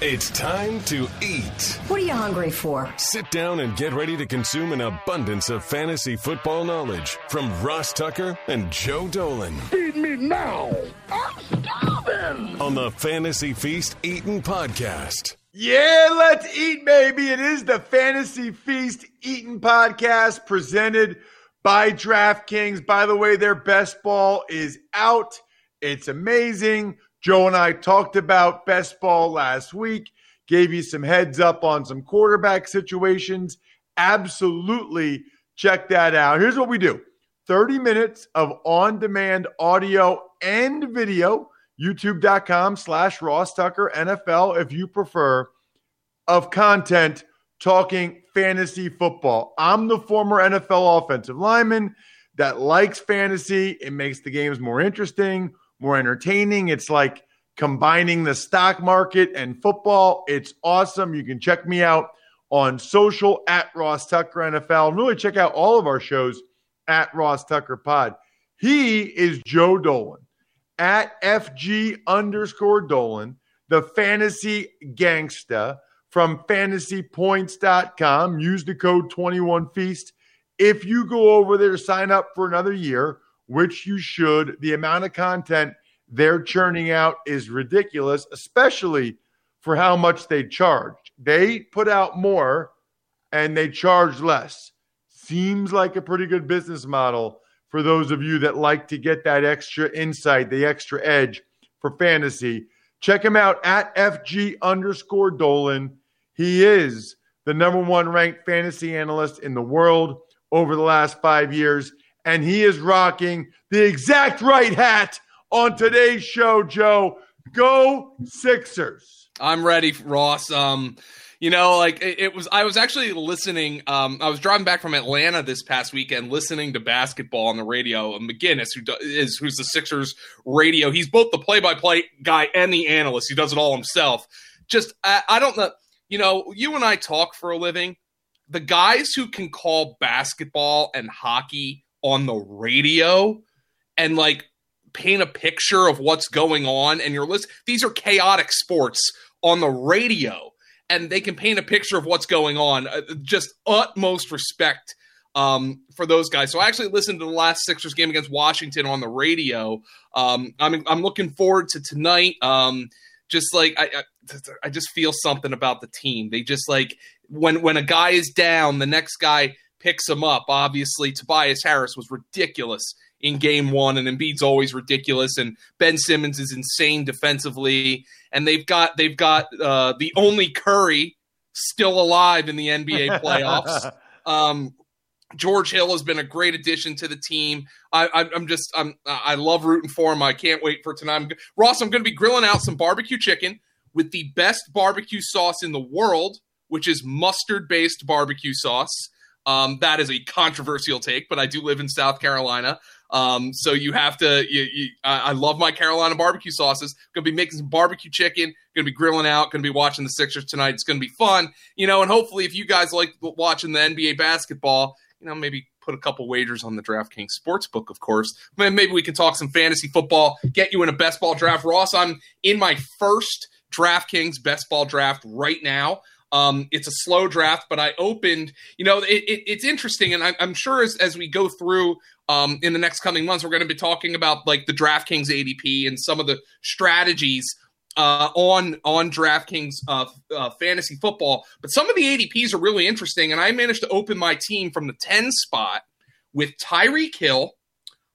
It's time to eat. What are you hungry for? Sit down and get ready to consume an abundance of fantasy football knowledge from Ross Tucker and Joe Dolan. Feed me now. I'm starving. On the Fantasy Feast Eating Podcast. Yeah, let's eat, baby. It is the Fantasy Feast Eating Podcast presented by DraftKings. By the way, their best ball is out. It's amazing. Joe and I talked about best ball last week, gave you some heads up on some quarterback situations. Absolutely check that out. Here's what we do 30 minutes of on demand audio and video, youtube.com slash Ross Tucker NFL, if you prefer, of content talking fantasy football. I'm the former NFL offensive lineman that likes fantasy. It makes the games more interesting more entertaining. It's like combining the stock market and football. It's awesome. You can check me out on social at Ross Tucker NFL and really check out all of our shows at Ross Tucker Pod. He is Joe Dolan at FG underscore Dolan, the fantasy gangsta from fantasypoints.com. Use the code 21Feast. If you go over there to sign up for another year, which you should. The amount of content they're churning out is ridiculous, especially for how much they charge. They put out more and they charge less. Seems like a pretty good business model for those of you that like to get that extra insight, the extra edge for fantasy. Check him out at FG underscore Dolan. He is the number one ranked fantasy analyst in the world over the last five years and he is rocking the exact right hat on today's show, Joe. Go Sixers. I'm ready, Ross. Um, you know, like it, it, was. I was actually listening. Um, I was driving back from Atlanta this past weekend, listening to basketball on the radio. And McGinnis, who do, is who's the Sixers radio, he's both the play-by-play guy and the analyst. He does it all himself. Just, I, I don't know. You know, you and I talk for a living. The guys who can call basketball and hockey on the radio and like paint a picture of what's going on and you're listening these are chaotic sports on the radio and they can paint a picture of what's going on. Uh, just utmost respect um, for those guys. So i actually listened to the last sixers game against washington on the radio. Um, I'm, I'm looking forward to tonight. Um, just like I, I i just feel something about the team. They just like when when a guy is down the next guy picks him up. Obviously, Tobias Harris was ridiculous in game one, and Embiid's always ridiculous, and Ben Simmons is insane defensively, and they've got they've got uh, the only Curry still alive in the NBA playoffs. um, George Hill has been a great addition to the team. I, am just I'm I love rooting for him. I can't wait for tonight. I'm, Ross, I'm going to be grilling out some barbecue chicken with the best barbecue sauce in the world, which is mustard based barbecue sauce. Um, that is a controversial take, but I do live in South Carolina. Um, so you have to. You, you, I, I, love my Carolina barbecue sauces. Going to be making some barbecue chicken. Going to be grilling out. Going to be watching the Sixers tonight. It's going to be fun, you know. And hopefully, if you guys like watching the NBA basketball, you know, maybe put a couple wagers on the DraftKings sportsbook, of course. Maybe we can talk some fantasy football. Get you in a best ball draft, Ross. I'm in my first DraftKings best ball draft right now. Um, it's a slow draft, but I opened. You know, it, it, it's interesting, and I, am sure as as we go through um, in the next coming months, we're going to be talking about like the DraftKings ADP and some of the strategies uh, on on DraftKings uh, uh, fantasy football. But some of the ADPs are really interesting, and I managed to open my team from the 10 spot with Tyreek Hill.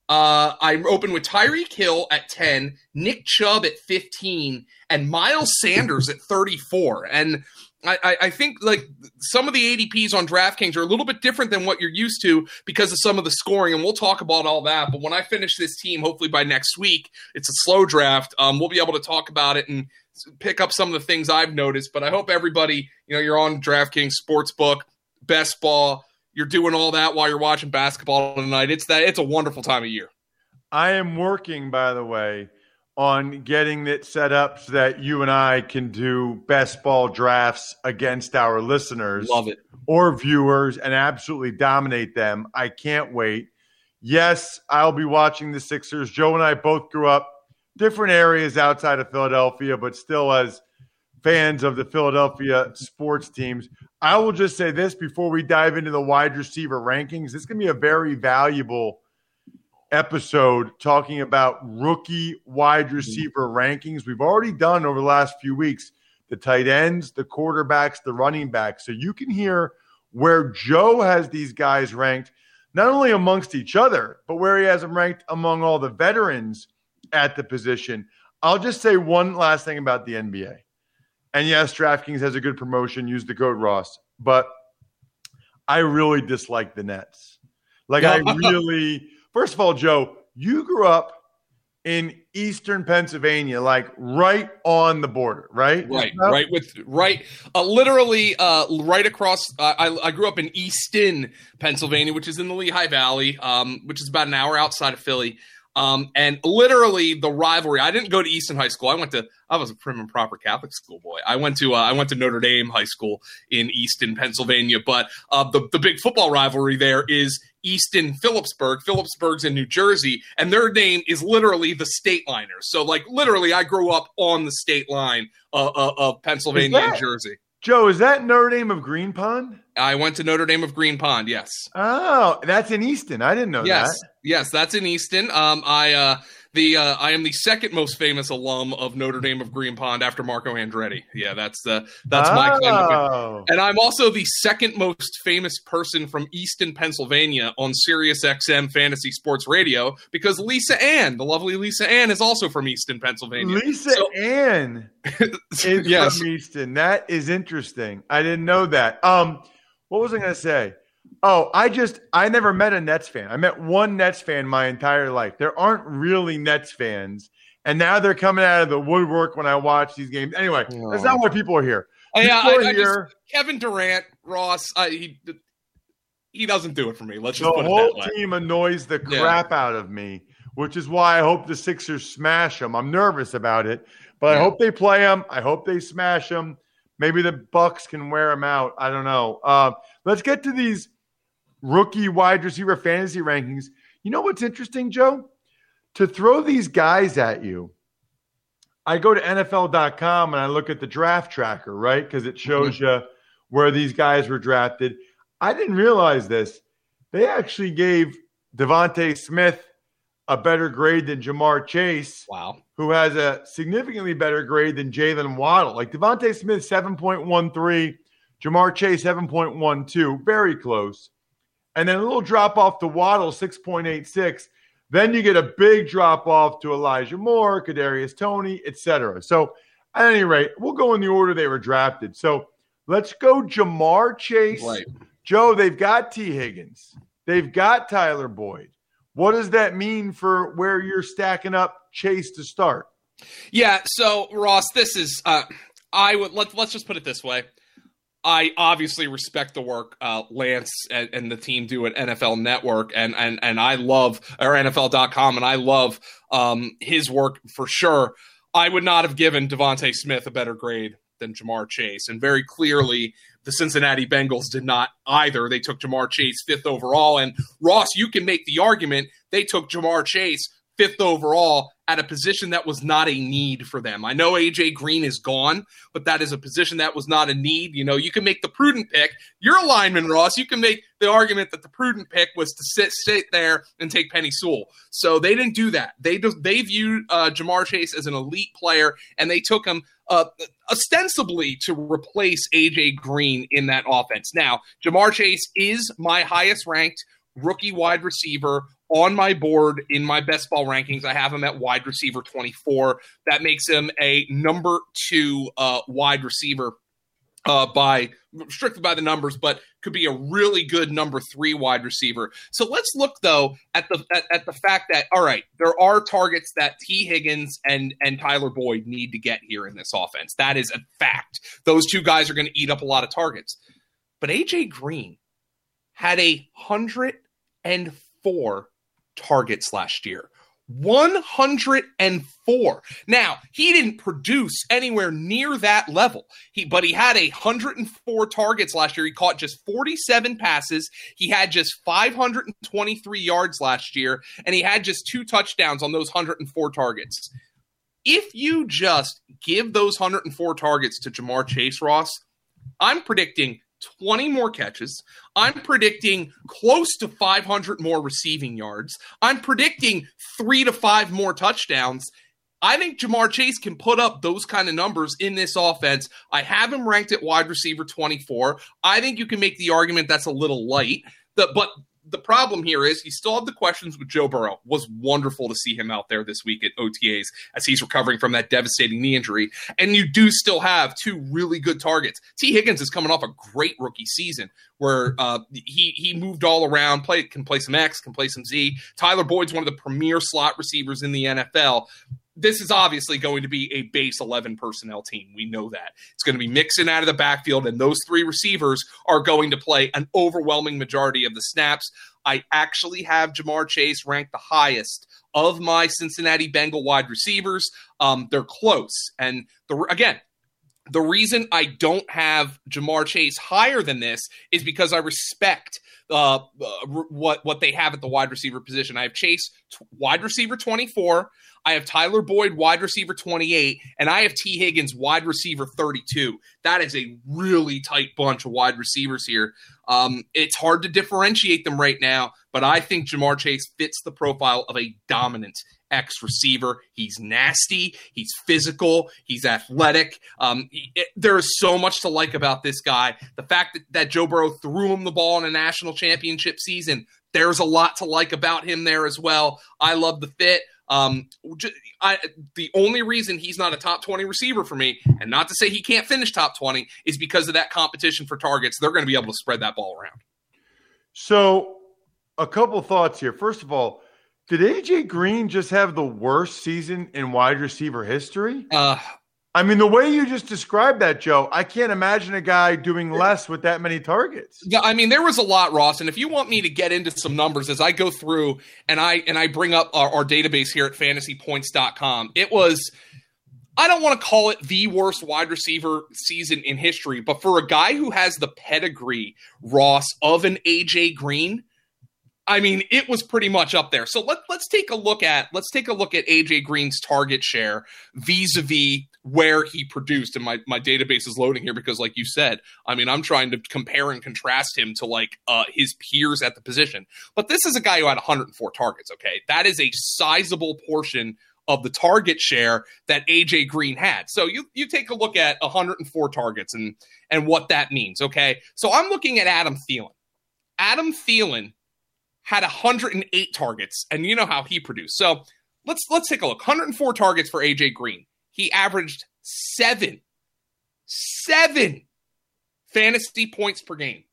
Uh, I opened with Tyreek Hill at 10, Nick Chubb at 15, and Miles Sanders at 34. And I, I, think like some of the ADPs on DraftKings are a little bit different than what you're used to because of some of the scoring, and we'll talk about all that. But when I finish this team, hopefully by next week, it's a slow draft. Um, we'll be able to talk about it and pick up some of the things I've noticed. But I hope everybody, you know, you're on DraftKings Sportsbook, Best Ball, you're doing all that while you're watching basketball tonight. It's that it's a wonderful time of year. I am working, by the way on getting it set up so that you and I can do best ball drafts against our listeners. Love it. Or viewers and absolutely dominate them. I can't wait. Yes, I'll be watching the Sixers. Joe and I both grew up different areas outside of Philadelphia, but still as fans of the Philadelphia sports teams. I will just say this before we dive into the wide receiver rankings. This to be a very valuable episode talking about rookie wide mm-hmm. receiver rankings. We've already done over the last few weeks the tight ends, the quarterbacks, the running backs. So you can hear where Joe has these guys ranked, not only amongst each other, but where he has them ranked among all the veterans at the position. I'll just say one last thing about the NBA. And yes, DraftKings has a good promotion. Use the code Ross. But I really dislike the Nets. Like, I really, first of all, Joe, you grew up in eastern Pennsylvania, like right on the border, right? Right, right with right, uh, literally uh, right across. Uh, I, I grew up in Easton, Pennsylvania, which is in the Lehigh Valley, um, which is about an hour outside of Philly. Um, and literally the rivalry. I didn't go to Easton High School. I went to. I was a prim and proper Catholic school boy. I went to. Uh, I went to Notre Dame High School in Easton, Pennsylvania. But uh, the the big football rivalry there is Easton Phillipsburg. Phillipsburg's in New Jersey, and their name is literally the state liners. So like literally, I grew up on the state line uh, uh of Pennsylvania and Jersey. Joe, is that Notre Dame of Green Pond? I went to Notre Dame of Green Pond. Yes. Oh, that's in Easton. I didn't know yes. that. Yes, that's in Easton. Um, I uh, the uh, I am the second most famous alum of Notre Dame of Green Pond after Marco Andretti. Yeah, that's the that's oh. my claim. Oh. And I'm also the second most famous person from Easton, Pennsylvania, on Sirius XM Fantasy Sports Radio because Lisa Ann, the lovely Lisa Ann, is also from Easton, Pennsylvania. Lisa so, Ann is yes. from Easton. That is interesting. I didn't know that. Um, what was I going to say? Oh, I just I never met a Nets fan. I met one Nets fan my entire life. There aren't really Nets fans, and now they're coming out of the woodwork when I watch these games. Anyway, oh. that's not why people are here. People yeah, I, I here. Just, Kevin Durant, Ross, I, he he doesn't do it for me. Let's just the whole team annoys the crap yeah. out of me, which is why I hope the Sixers smash them. I'm nervous about it, but yeah. I hope they play them. I hope they smash them. Maybe the Bucks can wear them out. I don't know. Uh, let's get to these rookie wide receiver fantasy rankings. You know what's interesting, Joe? To throw these guys at you, I go to NFL.com and I look at the draft tracker, right? Because it shows mm-hmm. you where these guys were drafted. I didn't realize this. They actually gave DeVonta Smith a better grade than Ja'Marr Chase. Wow. Who has a significantly better grade than Jaylen Waddle. Like DeVonta Smith, 7.13, Ja'Marr Chase, 7.12. Very close and then a little drop off to Waddle, 6.86. Then you get a big drop off to Elijah Moore, Kadarius Toney, etc. So at any rate, we'll go in the order they were drafted. So let's go Ja'Marr Chase. Right. Joe, they've got Tee Higgins. They've got Tyler Boyd. What does that mean for where you're stacking up Chase to start? Yeah, so Ross, this is uh I would let let's just put it this way. I obviously respect the work uh, Lance and, and, the team do at NFL Network, and and and I love or NFL.com, and I love um, his work for sure. I would not have given DeVonta Smith a better grade than Ja'Marr Chase, and very clearly the Cincinnati Bengals did not either. They took Ja'Marr Chase fifth overall, and Ross, you can make the argument they took Ja'Marr Chase fifth overall at a position that was not a need for them. I know AJ Green is gone, but that is a position that was not a need. You know, you can make the prudent pick. You're a lineman, Ross. You can make the argument that the prudent pick was to sit sit there and take Penei Sewell. So they didn't do that. They they viewed uh, Ja'Marr Chase as an elite player, and they took him uh, ostensibly to replace AJ Green in that offense. Now, Ja'Marr Chase is my highest ranked rookie wide receiver on my board in my best ball rankings. I have him at wide receiver 24. That makes him a number two uh, wide receiver uh, by strictly by the numbers, but could be a really good number three wide receiver. So let's look though at the at, at, the fact that all right, there are targets that Tee Higgins and and Tyler Boyd need to get here in this offense. That is a fact. Those two guys are going to eat up a lot of targets. But AJ Green had a hundred and four targets last year. 104. Now, he didn't produce anywhere near that level. He but he had a 104 targets last year. He caught just 47 passes. He had just 523 yards last year and he had just two touchdowns on those 104 targets. If you just give those 104 targets to Ja'Marr Chase Ross, I'm predicting 20 more catches. I'm predicting close to 500 more receiving yards. I'm predicting three to five more touchdowns. I think Ja'Marr Chase can put up those kind of numbers in this offense. I have him ranked at wide receiver 24. I think you can make the argument that's a little light. But the problem here is he still had the questions with Joe Burrow. Was wonderful to see him out there this week at OTAs as he's recovering from that devastating knee injury. And you do still have two really good targets. Tee Higgins is coming off a great rookie season where uh, he he moved all around, play can play some X, can play some Z. Tyler Boyd's one of the premier slot receivers in the NFL this is obviously going to be a base 11 personnel team. We know that. It's going to be mixing out of the backfield, and those three receivers are going to play an overwhelming majority of the snaps. I actually have Ja'Marr Chase ranked the highest of my Cincinnati Bengal wide receivers. Um, they're close. And the, again, the reason I don't have Ja'Marr Chase higher than this is because I respect uh, uh, what what they have at the wide receiver position. I have Chase t- wide receiver 24. I have Tyler Boyd, wide receiver 28, and I have Tee Higgins, wide receiver 32. That is a really tight bunch of wide receivers here. Um, it's hard to differentiate them right now, but I think Ja'Marr Chase fits the profile of a dominant X receiver. He's nasty. He's physical. He's athletic. Um, it, there is so much to like about this guy. The fact that, that Joe Burrow threw him the ball in a national championship season, there's a lot to like about him there as well. I love the fit. Um, I, the only reason he's not a top 20 receiver for me, and not to say he can't finish top 20, is because of that competition for targets. They're going to be able to spread that ball around. So, a couple thoughts here. First of all, did AJ Green just have the worst season in wide receiver history? Uh, I mean, the way you just described that, Joe, I can't imagine a guy doing less with that many targets. Yeah, I mean, there was a lot, Ross. And if you want me to get into some numbers as I go through and I and I bring up our, our database here at fantasypoints.com, it was I don't want to call it the worst wide receiver season in history, but for a guy who has the pedigree, Ross, of an AJ Green, I mean, it was pretty much up there. So let, let's take a look at let's take a look at AJ Green's target share vis-a-vis where he produced. And my, my database is loading here because, like you said, I mean, I'm trying to compare and contrast him to like uh, his peers at the position. But this is a guy who had 104 targets. Okay, that is a sizable portion of the target share that AJ Green had. So you you take a look at 104 targets and and what that means. Okay, so I'm looking at Adam Thielen. Adam Thielen had 108 targets, and you know how he produced. So let's let's take a look. 104 targets for AJ Green. He averaged seven, seven fantasy points per game.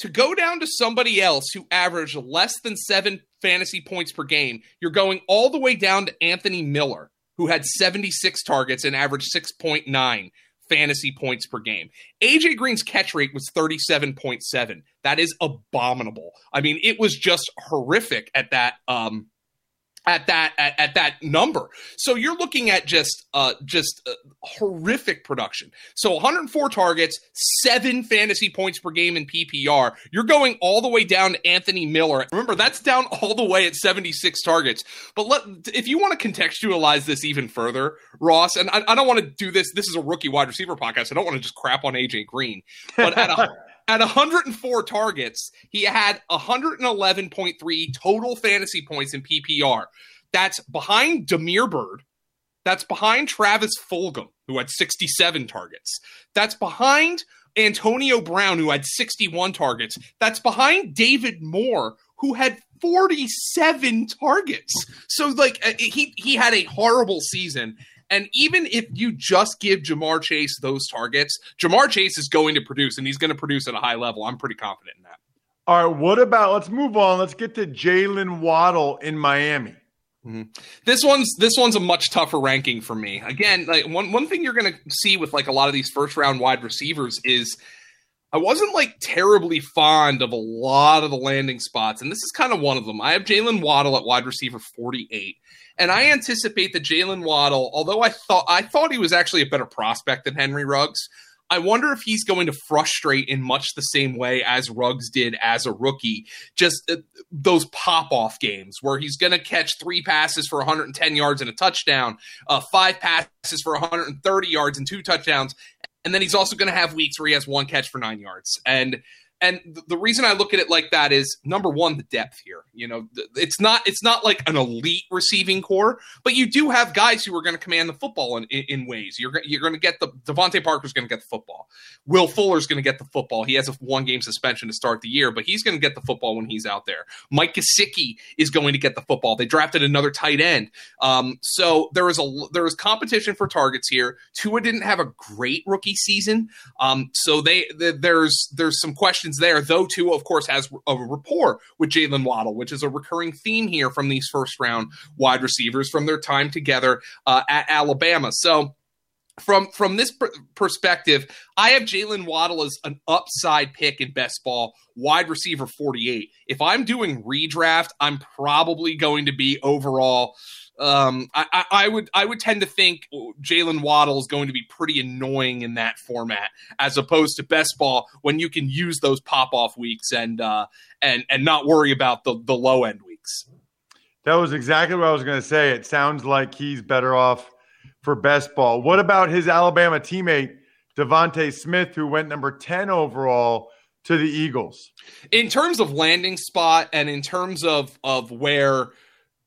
To go down to somebody else who averaged less than seven fantasy points per game, you're going all the way down to Anthony Miller, who had 76 targets and averaged 6.9 fantasy points per game. AJ Green's catch rate was 37.7. That is abominable. I mean, it was just horrific at that um at that at, at, that number. So you're looking at just uh just uh, horrific production. So 104 targets, 7 fantasy points per game in PPR. You're going all the way down to Anthony Miller. Remember that's down all the way at 76 targets. But let if you want to contextualize this even further, Ross, and I, I don't want to do this this is a rookie wide receiver podcast. I don't want to just crap on AJ Green. But at a at 104 targets, he had 111.3 total fantasy points in PPR. That's behind Damiere Byrd. That's behind Travis Fulgham, who had 67 targets. That's behind Antonio Brown, who had 61 targets. That's behind David Moore, who had 47 targets. So, like, uh, he he had a horrible season. And even if you just give Ja'Marr Chase those targets, Ja'Marr Chase is going to produce, and he's going to produce at a high level. I'm pretty confident in that. All right, what about? Let's move on. Let's get to Jaylen Waddle in Miami. Mm-hmm. This one's this one's a much tougher ranking for me. Again, like one one thing you're going to see with like a lot of these first round wide receivers is I wasn't like terribly fond of a lot of the landing spots, and this is kind of one of them. I have Jaylen Waddle at wide receiver 48. And I anticipate that Jaylen Waddle, although I thought I thought he was actually a better prospect than Henry Ruggs, I wonder if he's going to frustrate in much the same way as Ruggs did as a rookie. Just uh, those pop off games where he's going to catch three passes for 110 yards and a touchdown, uh, five passes for 130 yards and two touchdowns. And then he's also going to have weeks where he has one catch for nine yards. And and the reason I look at it like that is number one, the depth here. You know, it's not it's not like an elite receiving corps, but you do have guys who are going to command the football in, in, ways. You're you're going to get the DeVante Parker's going to get the football. Will Fuller's going to get the football. He has a one game suspension to start the year, but he's going to get the football when he's out there. Mike Gesicki is going to get the football. They drafted another tight end, um, so there is a there is competition for targets here. Tua didn't have a great rookie season, um, so they, they there's there's some questions questions there, though Tua, of course, has a rapport with Jaylen Waddle, which is a recurring theme here from these first round wide receivers from their time together uh, at Alabama. So from from this pr- perspective, I have Jaylen Waddle as an upside pick in best ball, wide receiver 48. If I'm doing redraft, I'm probably going to be overall um, I, I, would I would tend to think Jaylen Waddle is going to be pretty annoying in that format, as opposed to best ball when you can use those pop off weeks and uh, and and not worry about the the low end weeks. That was exactly what I was going to say. It sounds like he's better off for best ball. What about his Alabama teammate DeVonta Smith, who went number ten overall? To the Eagles. In terms of landing spot and in terms of of where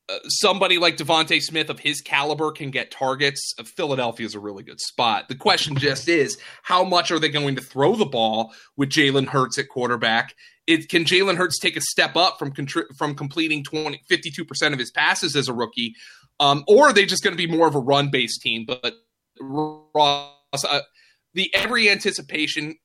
uh, somebody like DeVonta Smith of his caliber can get targets, uh, Philadelphia is a really good spot. The question just is how much are they going to throw the ball with Jalen Hurts at quarterback? It, can Jalen Hurts take a step up from from completing 20, 52% of his passes as a rookie? Um, or are they just going to be more of a run based team? But Ross, uh, the every anticipation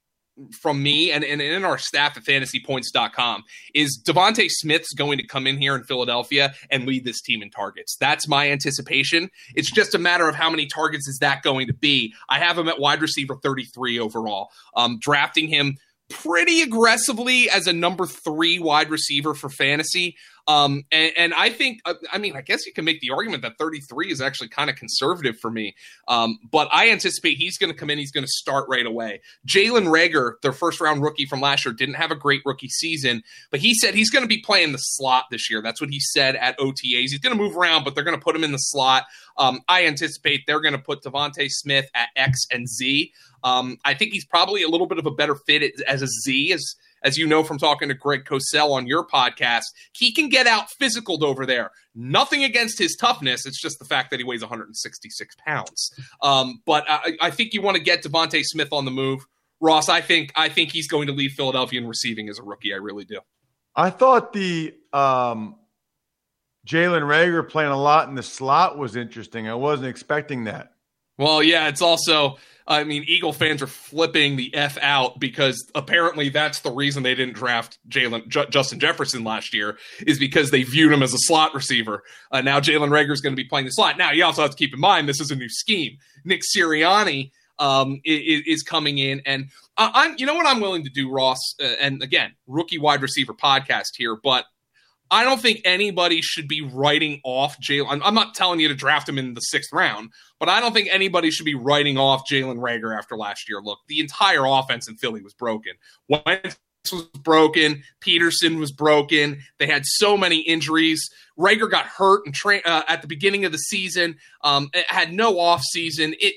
from me and, and in our staff at fantasypoints.com is DeVonta Smith's going to come in here in Philadelphia and lead this team in targets. That's my anticipation. It's just a matter of how many targets is that going to be. I have him at wide receiver 33 overall. Um, drafting him pretty aggressively as a number three wide receiver for fantasy. Um, and, and, I think, uh, I mean, I guess you can make the argument that 33 is actually kind of conservative for me. Um, but I anticipate he's going to come in, he's going to start right away. Jalen Reagor, their first round rookie from last year, didn't have a great rookie season, but he said he's going to be playing the slot this year. That's what he said at OTAs. He's going to move around, but they're going to put him in the slot. Um, I anticipate they're going to put DeVonta Smith at X and Z. Um, I think he's probably a little bit of a better fit as a Z, as as you know from talking to Greg Cosell on your podcast. He can get out physical over there. Nothing against his toughness. It's just the fact that he weighs 166 pounds. Um, but I, I, think you want to get DeVonta Smith on the move. Ross, I think I think he's going to leave Philadelphia in receiving as a rookie. I really do. I thought the um, Jalen Reagor playing a lot in the slot was interesting. I wasn't expecting that. Well, yeah, it's also I mean, Eagle fans are flipping the f out because apparently that's the reason they didn't draft Jalen J- Justin Jefferson last year is because they viewed him as a slot receiver. Uh, now Jalen Reagor is going to be playing the slot. Now you also have to keep in mind this is a new scheme. Nick Sirianni um, is, is, coming in, and I'm you know what I'm willing to do, Ross. Uh, and again, rookie wide receiver podcast here, but I don't think anybody should be writing off Jalen. I'm not telling you to draft him in the sixth round, but I don't think anybody should be writing off Jalen Reagor after last year. Look, the entire offense in Philly was broken. Wentz was broken. Pederson was broken. They had so many injuries. Reagor got hurt and tra- uh, at the beginning of the season. Um, had no off season. It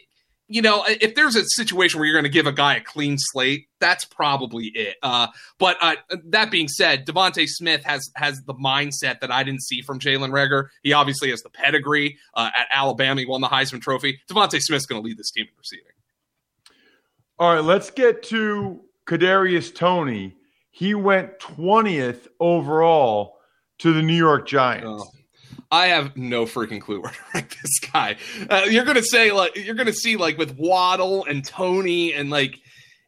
you know, if there's a situation where you're going to give a guy a clean slate, that's probably it. Uh, but uh, that being said, DeVonta Smith has has the mindset that I didn't see from Jalen Reagor. He obviously has the pedigree uh, at Alabama. He won the Heisman Trophy. DeVonta Smith's going to lead this team in receiving. All right, let's get to Kadarius Toney. He went twentieth overall to the New York Giants. Oh. I have no freaking clue where to rank this guy. Uh, you're gonna say like you're gonna see like with Waddle and Toney and like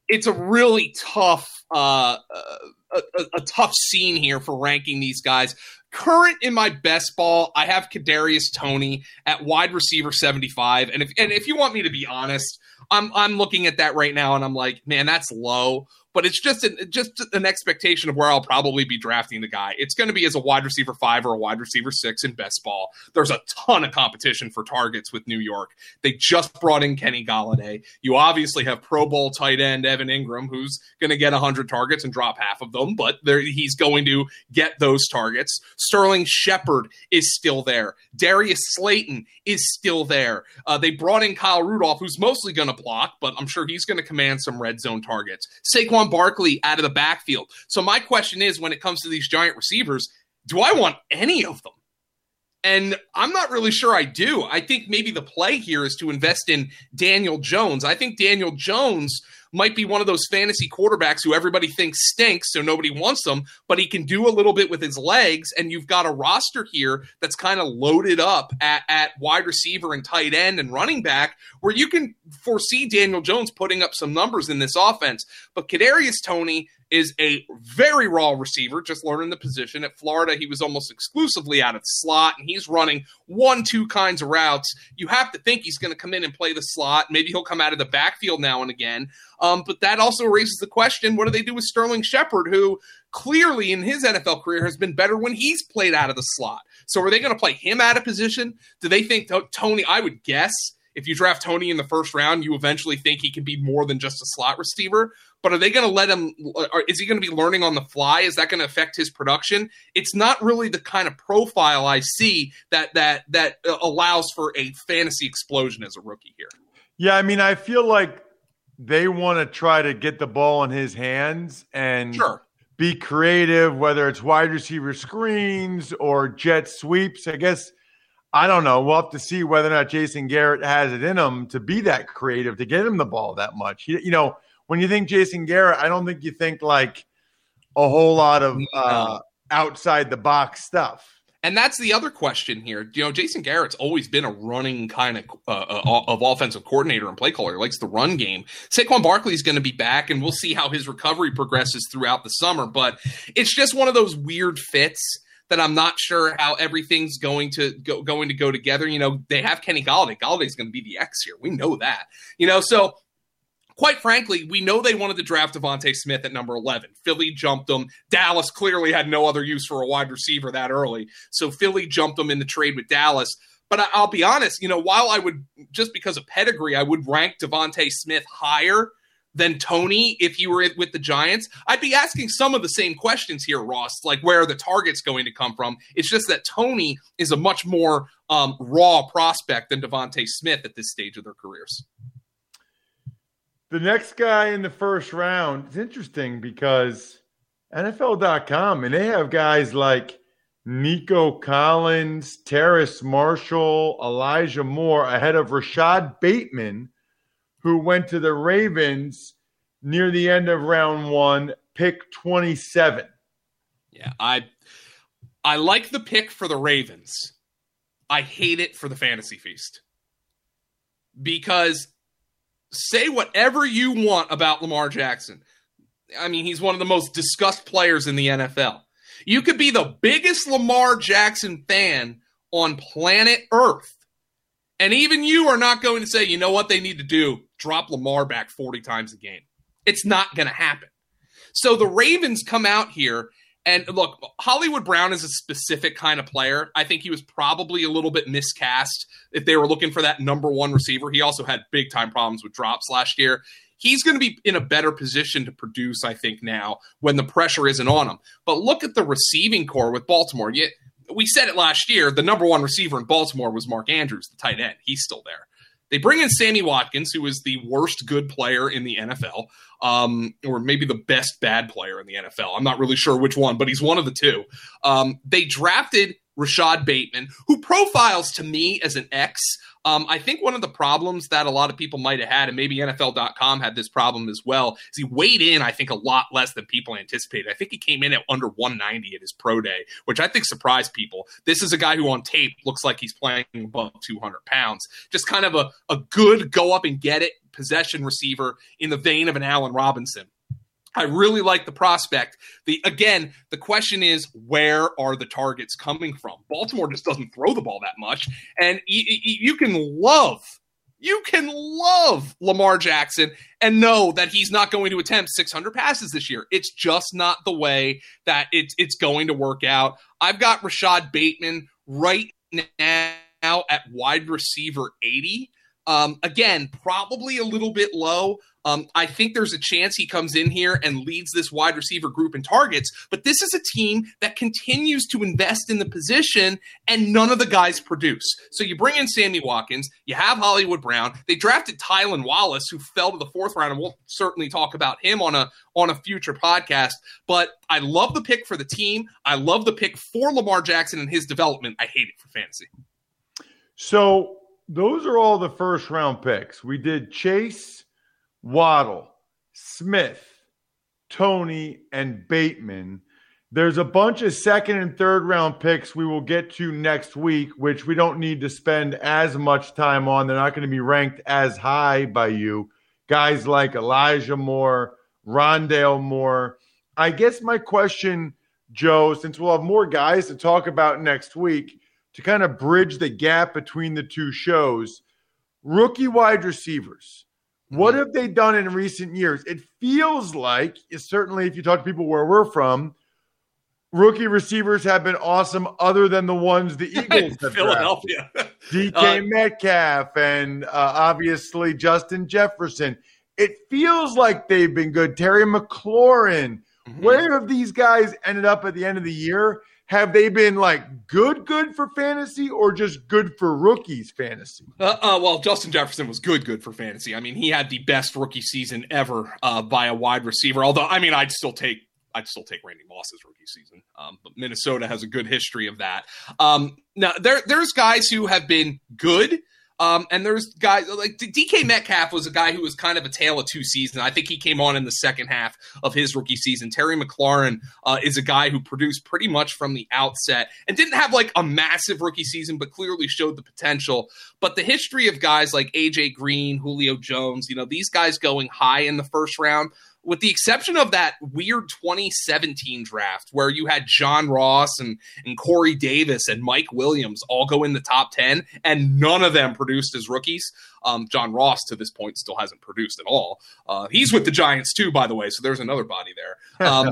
it's a really tough uh, uh a, a, a tough scene here for ranking these guys. Current in my best ball, I have Kadarius Toney at wide receiver 75. And if and if you want me to be honest, I'm I'm looking at that right now and I'm like, man, that's low. But it's just an, just an expectation of where I'll probably be drafting the guy. It's going to be as a wide receiver five or a wide receiver six in best ball. There's a ton of competition for targets with New York. They just brought in Kenny Golladay. You obviously have Pro Bowl tight end Evan Engram, who's going to get 100 targets and drop half of them, but he's going to get those targets. Sterling Shepard is still there. Darius Slayton is still there. Uh, they brought in Kyle Rudolph, who's mostly going to block, but I'm sure he's going to command some red zone targets. Saquon Barkley out of the backfield. So my question is, when it comes to these giant receivers, do I want any of them? And I'm not really sure I do. I think maybe the play here is to invest in Daniel Jones. I think Daniel Jones might be one of those fantasy quarterbacks who everybody thinks stinks, so nobody wants them, but he can do a little bit with his legs. And you've got a roster here that's kind of loaded up at, at wide receiver and tight end and running back, where you can foresee Daniel Jones putting up some numbers in this offense. But Kadarius Toney is a very raw receiver, just learning the position. At Florida, he was almost exclusively out of slot, and he's running one, two kinds of routes. You have to think he's going to come in and play the slot. Maybe he'll come out of the backfield now and again. Um, but that also raises the question what do they do with Sterling Shepard, who clearly in his NFL career has been better when he's played out of the slot? So are they going to play him out of position? Do they think Toney, I would guess, if you draft Toney in the first round, you eventually think he can be more than just a slot receiver. But are they going to let him? is he going to be learning on the fly? Is that going to affect his production? It's not really the kind of profile I see that that that uh, allows for a fantasy explosion as a rookie here. Yeah, I mean, I feel like they want to try to get the ball in his hands and sure. be creative, whether it's wide receiver screens or jet sweeps. I guess I don't know. We'll have to see whether or not Jason Garrett has it in him to be that creative to get him the ball that much. You, you know, when you think Jason Garrett, I don't think you think like a whole lot of uh, outside the box stuff. And that's the other question here. You know, Jason Garrett's always been a running kind of uh, uh, of offensive coordinator and play caller. He likes the run game. Saquon Barkley is going to be back, and we'll see how his recovery progresses throughout the summer. But it's just one of those weird fits that I'm not sure how everything's going to go going to go together. You know, they have Kenny Golladay. Golladay's going to be the X here. We know that. You know, so quite frankly, we know they wanted to draft DeVonta Smith at number 11. Philly jumped them. Dallas clearly had no other use for a wide receiver that early. So Philly jumped them in the trade with Dallas. But I'll be honest, you know, while I would, just because of pedigree, I would rank DeVonta Smith higher than Toney if you were with the Giants, I'd be asking some of the same questions here, Ross, like where are the targets going to come from? It's just that Toney is a much more um, raw prospect than DeVonta Smith at this stage of their careers. The next guy in the first round is interesting because NFL.com and they have guys like Nico Collins, Terrace Marshall, Elijah Moore ahead of Rashod Bateman who went to the Ravens near the end of round one, pick 27. Yeah, I I like the pick for the Ravens. I hate it for the fantasy feast. Because say whatever you want about Lamar Jackson. I mean, he's one of the most discussed players in the NFL. You could be the biggest Lamar Jackson fan on planet Earth. And even you are not going to say, you know what they need to do? drop Lamar back 40 times a game. It's not going to happen. So the Ravens come out here and look, Hollywood Brown is a specific kind of player. I think he was probably a little bit miscast if they were looking for that number one receiver. He also had big time problems with drops last year. He's going to be in a better position to produce, I think, now when the pressure isn't on him. But look at the receiving corps with Baltimore. we said it last year. The number one receiver in Baltimore was Mark Andrews, the tight end. He's still there. They bring in Sammy Watkins, who is the worst good player in the NFL, um, or maybe the best bad player in the NFL. I'm not really sure which one, but he's one of the two. Um, they drafted Rashod Bateman, who profiles to me as an X. Um, I think one of the problems that a lot of people might have had, and maybe NFL.com had this problem as well, is he weighed in, I think, a lot less than people anticipated. I think he came in at under 190 at his pro day, which I think surprised people. This is a guy who on tape looks like he's playing above 200 pounds. Just kind of a, a good go up and get it possession receiver in the vein of an Allen Robinson. I really like the prospect. The again, the question is where are the targets coming from? Baltimore just doesn't throw the ball that much, and y- y- you can love you can love Lamar Jackson and know that he's not going to attempt 600 passes this year. It's just not the way that it's it's going to work out. I've got Rashod Bateman right now at wide receiver 80. Um, again, probably a little bit low. Um, I think there's a chance he comes in here and leads this wide receiver group in targets, but this is a team that continues to invest in the position and none of the guys produce. So you bring in Sammy Watkins, you have Hollywood Brown. They drafted Tylan Wallace, who fell to the fourth round, and we'll certainly talk about him on a on a future podcast. But I love the pick for the team. I love the pick for Lamar Jackson and his development. I hate it for fantasy. So those are all the first round picks. We did Chase, Waddle, Smith, Toney, and Bateman. There's a bunch of second and third round picks we will get to next week, which we don't need to spend as much time on. They're not going to be ranked as high by you. Guys like Elijah Moore, Rondale Moore. I guess my question, Joe, since we'll have more guys to talk about next week, to kind of bridge the gap between the two shows. Rookie wide receivers. What have they done in recent years? It feels like, certainly if you talk to people where we're from, rookie receivers have been awesome other than the ones the Eagles have Philadelphia. DK uh, Metcalf and uh, obviously Justin Jefferson. It feels like they've been good. Terry McLaurin. Mm-hmm. Where have these guys ended up at the end of the year? Have they been like good, good for fantasy or just good for rookies fantasy? Uh, uh, well, Justin Jefferson was good, good for fantasy. I mean, he had the best rookie season ever uh, by a wide receiver. Although, I mean, I'd still take. I'd still take Randy Moss's rookie season, um, but Minnesota has a good history of that. Um, now, there, there's guys who have been good, um, and there's guys like DK Metcalf was a guy who was kind of a tale of two seasons. I think he came on in the second half of his rookie season. Terry McLaurin uh, is a guy who produced pretty much from the outset and didn't have like a massive rookie season, but clearly showed the potential. But the history of guys like AJ Green, Julio Jones, you know, these guys going high in the first round with the exception of that weird 2017 draft where you had John Ross and, and Corey Davis and Mike Williams all go in the top 10, and none of them produced as rookies. Um, John Ross, to this point, still hasn't produced at all. Uh, he's with the Giants, too, by the way, so there's another body there. Um,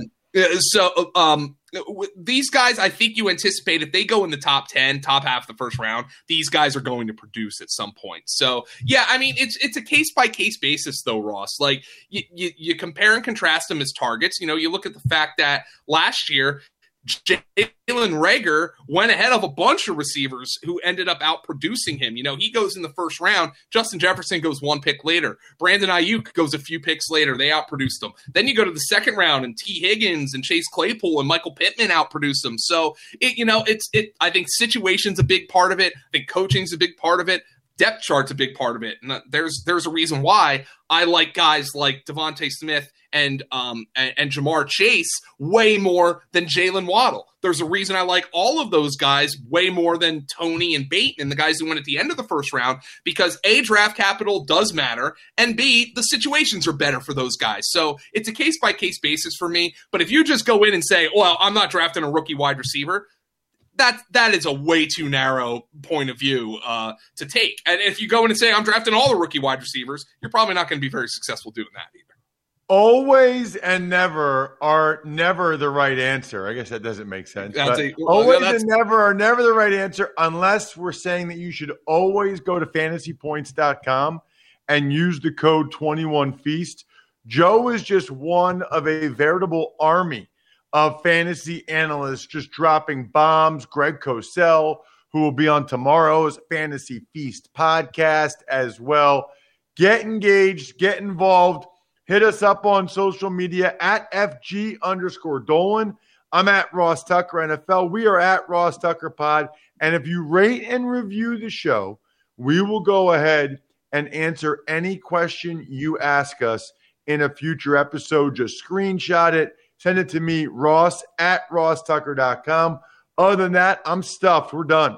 so um, Uh, these guys, I think you anticipate if they go in the top ten, top half of the first round, these guys are going to produce at some point. So yeah, I mean it's it's a case by case basis though, Ross. Like you, you, you compare and contrast them as targets. You know, you look at the fact that last year Jalen Reagor went ahead of a bunch of receivers who ended up out producing him. You know, he goes in the first round. Justin Jefferson goes one pick later. Brandon Aiyuk goes a few picks later. They outproduced him. Then you go to the second round, and Tee Higgins and Chase Claypool and Michael Pittman outproduced them. So it, you know, it's it. I think situation's a big part of it. I think coaching's a big part of it depth chart's a big part of it. And uh, there's there's a reason why I like guys like DeVonta Smith and um and, and Ja'Marr Chase way more than Jaylen Waddle. There's a reason I like all of those guys way more than Toney and Bateman, the guys who went at the end of the first round, because A, draft capital does matter, and B, the situations are better for those guys. So it's a case by case basis for me. But if you just go in and say, well, I'm not drafting a rookie wide receiver, that that is a way too narrow point of view uh, to take. And if you go in and say I'm drafting all the rookie wide receivers, you're probably not going to be very successful doing that either. Always and never are never the right answer. I guess that doesn't make sense. A, always no, and never are never the right answer unless we're saying that you should always go to fantasypoints.com and use the code 21feast. Joe is just one of a veritable army of fantasy analysts just dropping bombs. Greg Cosell, who will be on tomorrow's Fantasy Feast podcast as well. Get engaged, get involved. Hit us up on social media at FG underscore Dolan. I'm at Ross Tucker NFL. We are at Ross Tucker Pod. And if you rate and review the show, we will go ahead and answer any question you ask us in a future episode. Just screenshot it Send it to me, ross at rosstucker.com. Other than that, I'm stuffed. We're done.